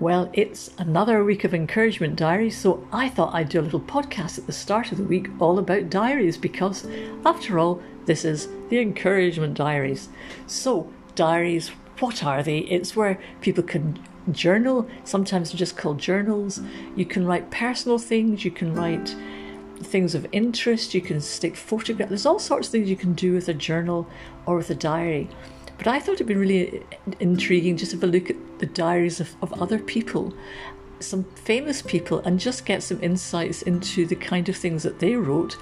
Well, it's another week of encouragement diaries, so I thought I'd do a little podcast at the start of the week all about diaries because, after all, this is the encouragement diaries. So, diaries, what are they? It's where people can journal, sometimes they're just called journals. You can write personal things, you can write things of interest, you can stick photographs. There's all sorts of things you can do with a journal or with a diary. But I thought it'd be really intriguing just to have a look at the diaries of, of other people, some famous people, and just get some insights into the kind of things that they wrote,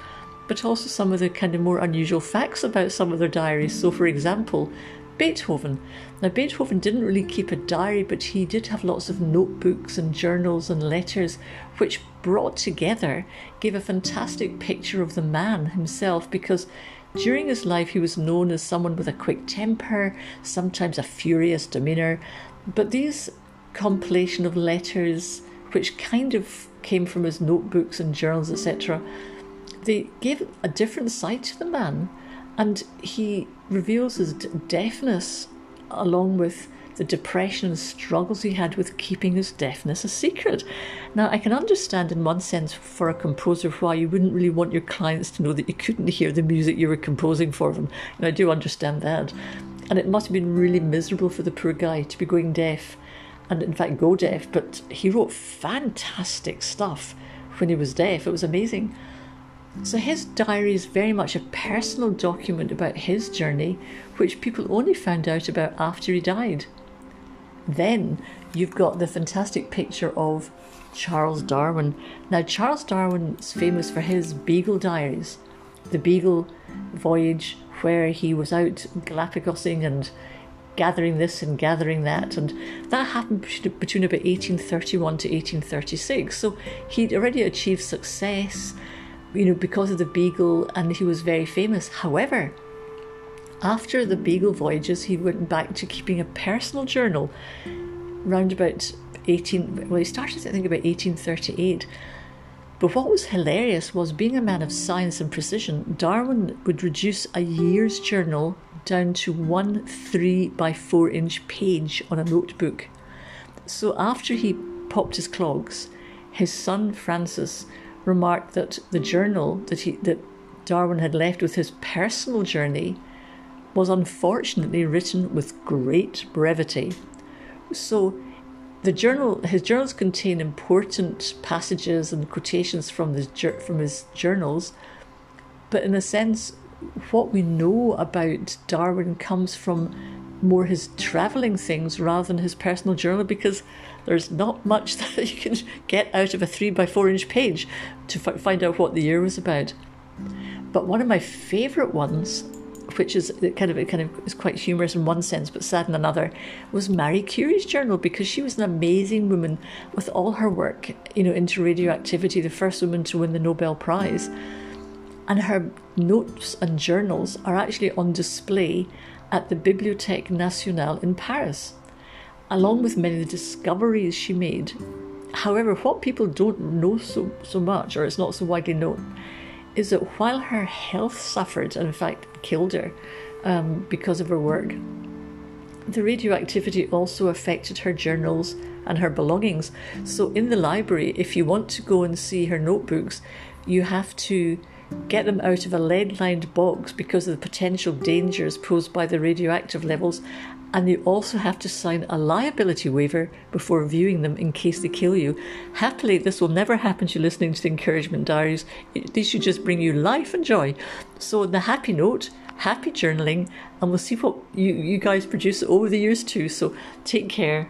but also some of the kind of more unusual facts about some of their diaries. So, for example, Beethoven. Now, Beethoven didn't really keep a diary, but he did have lots of notebooks and journals and letters, which brought together gave a fantastic picture of the man himself because during his life, he was known as someone with a quick temper, sometimes a furious demeanour, but these compilation of letters, which kind of came from his notebooks and journals, etc., they gave a different side to the man, and he reveals his deafness along with the depression and struggles he had with keeping his deafness a secret. Now, I can understand in one sense for a composer why you wouldn't really want your clients to know that you couldn't hear the music you were composing for them. And I do understand that. And it must have been really miserable for the poor guy to be going deaf and, in fact, go deaf. But he wrote fantastic stuff when he was deaf. It was amazing. So his diary is very much a personal document about his journey, which people only found out about after he died. Then you've got the fantastic picture of Charles Darwin. Now, Charles Darwin's famous for his Beagle diaries, the Beagle voyage where he was out Galapagosing and gathering this and gathering that, and that happened between about 1831 to 1836. So he'd already achieved success, you know, because of the Beagle, and he was very famous. However, after the Beagle voyages, he went back to keeping a personal journal round about 18, well, he started, I think, about 1838. But what was hilarious was being a man of science and precision, Darwin would reduce a year's journal down to one three by four inch page on a notebook. So after he popped his clogs, his son Francis remarked that the journal that he that Darwin had left with his personal journey was unfortunately written with great brevity. So the journal his journals contain important passages and quotations from his from his journals, but in a sense, what we know about Darwin comes from more his traveling things rather than his personal journal because there's not much that you can get out of a three by four inch page to f- find out what the year was about. But one of my favourite ones which is kind of kind of is quite humorous in one sense but sad in another, was Marie Curie's journal because she was an amazing woman with all her work, you know, into radioactivity, the first woman to win the Nobel Prize. And her notes and journals are actually on display at the Bibliothèque Nationale in Paris, along with many of the discoveries she made. However, what people don't know so, so much, or it's not so widely known, is that while her health suffered, and in fact killed her um, because of her work, the radioactivity also affected her journals and her belongings. So, in the library, if you want to go and see her notebooks, you have to get them out of a lead lined box because of the potential dangers posed by the radioactive levels and you also have to sign a liability waiver before viewing them in case they kill you. Happily, this will never happen to you listening to the encouragement diaries. These should just bring you life and joy. So, on the happy note, happy journaling, and we'll see what you, you guys produce over the years too. So, take care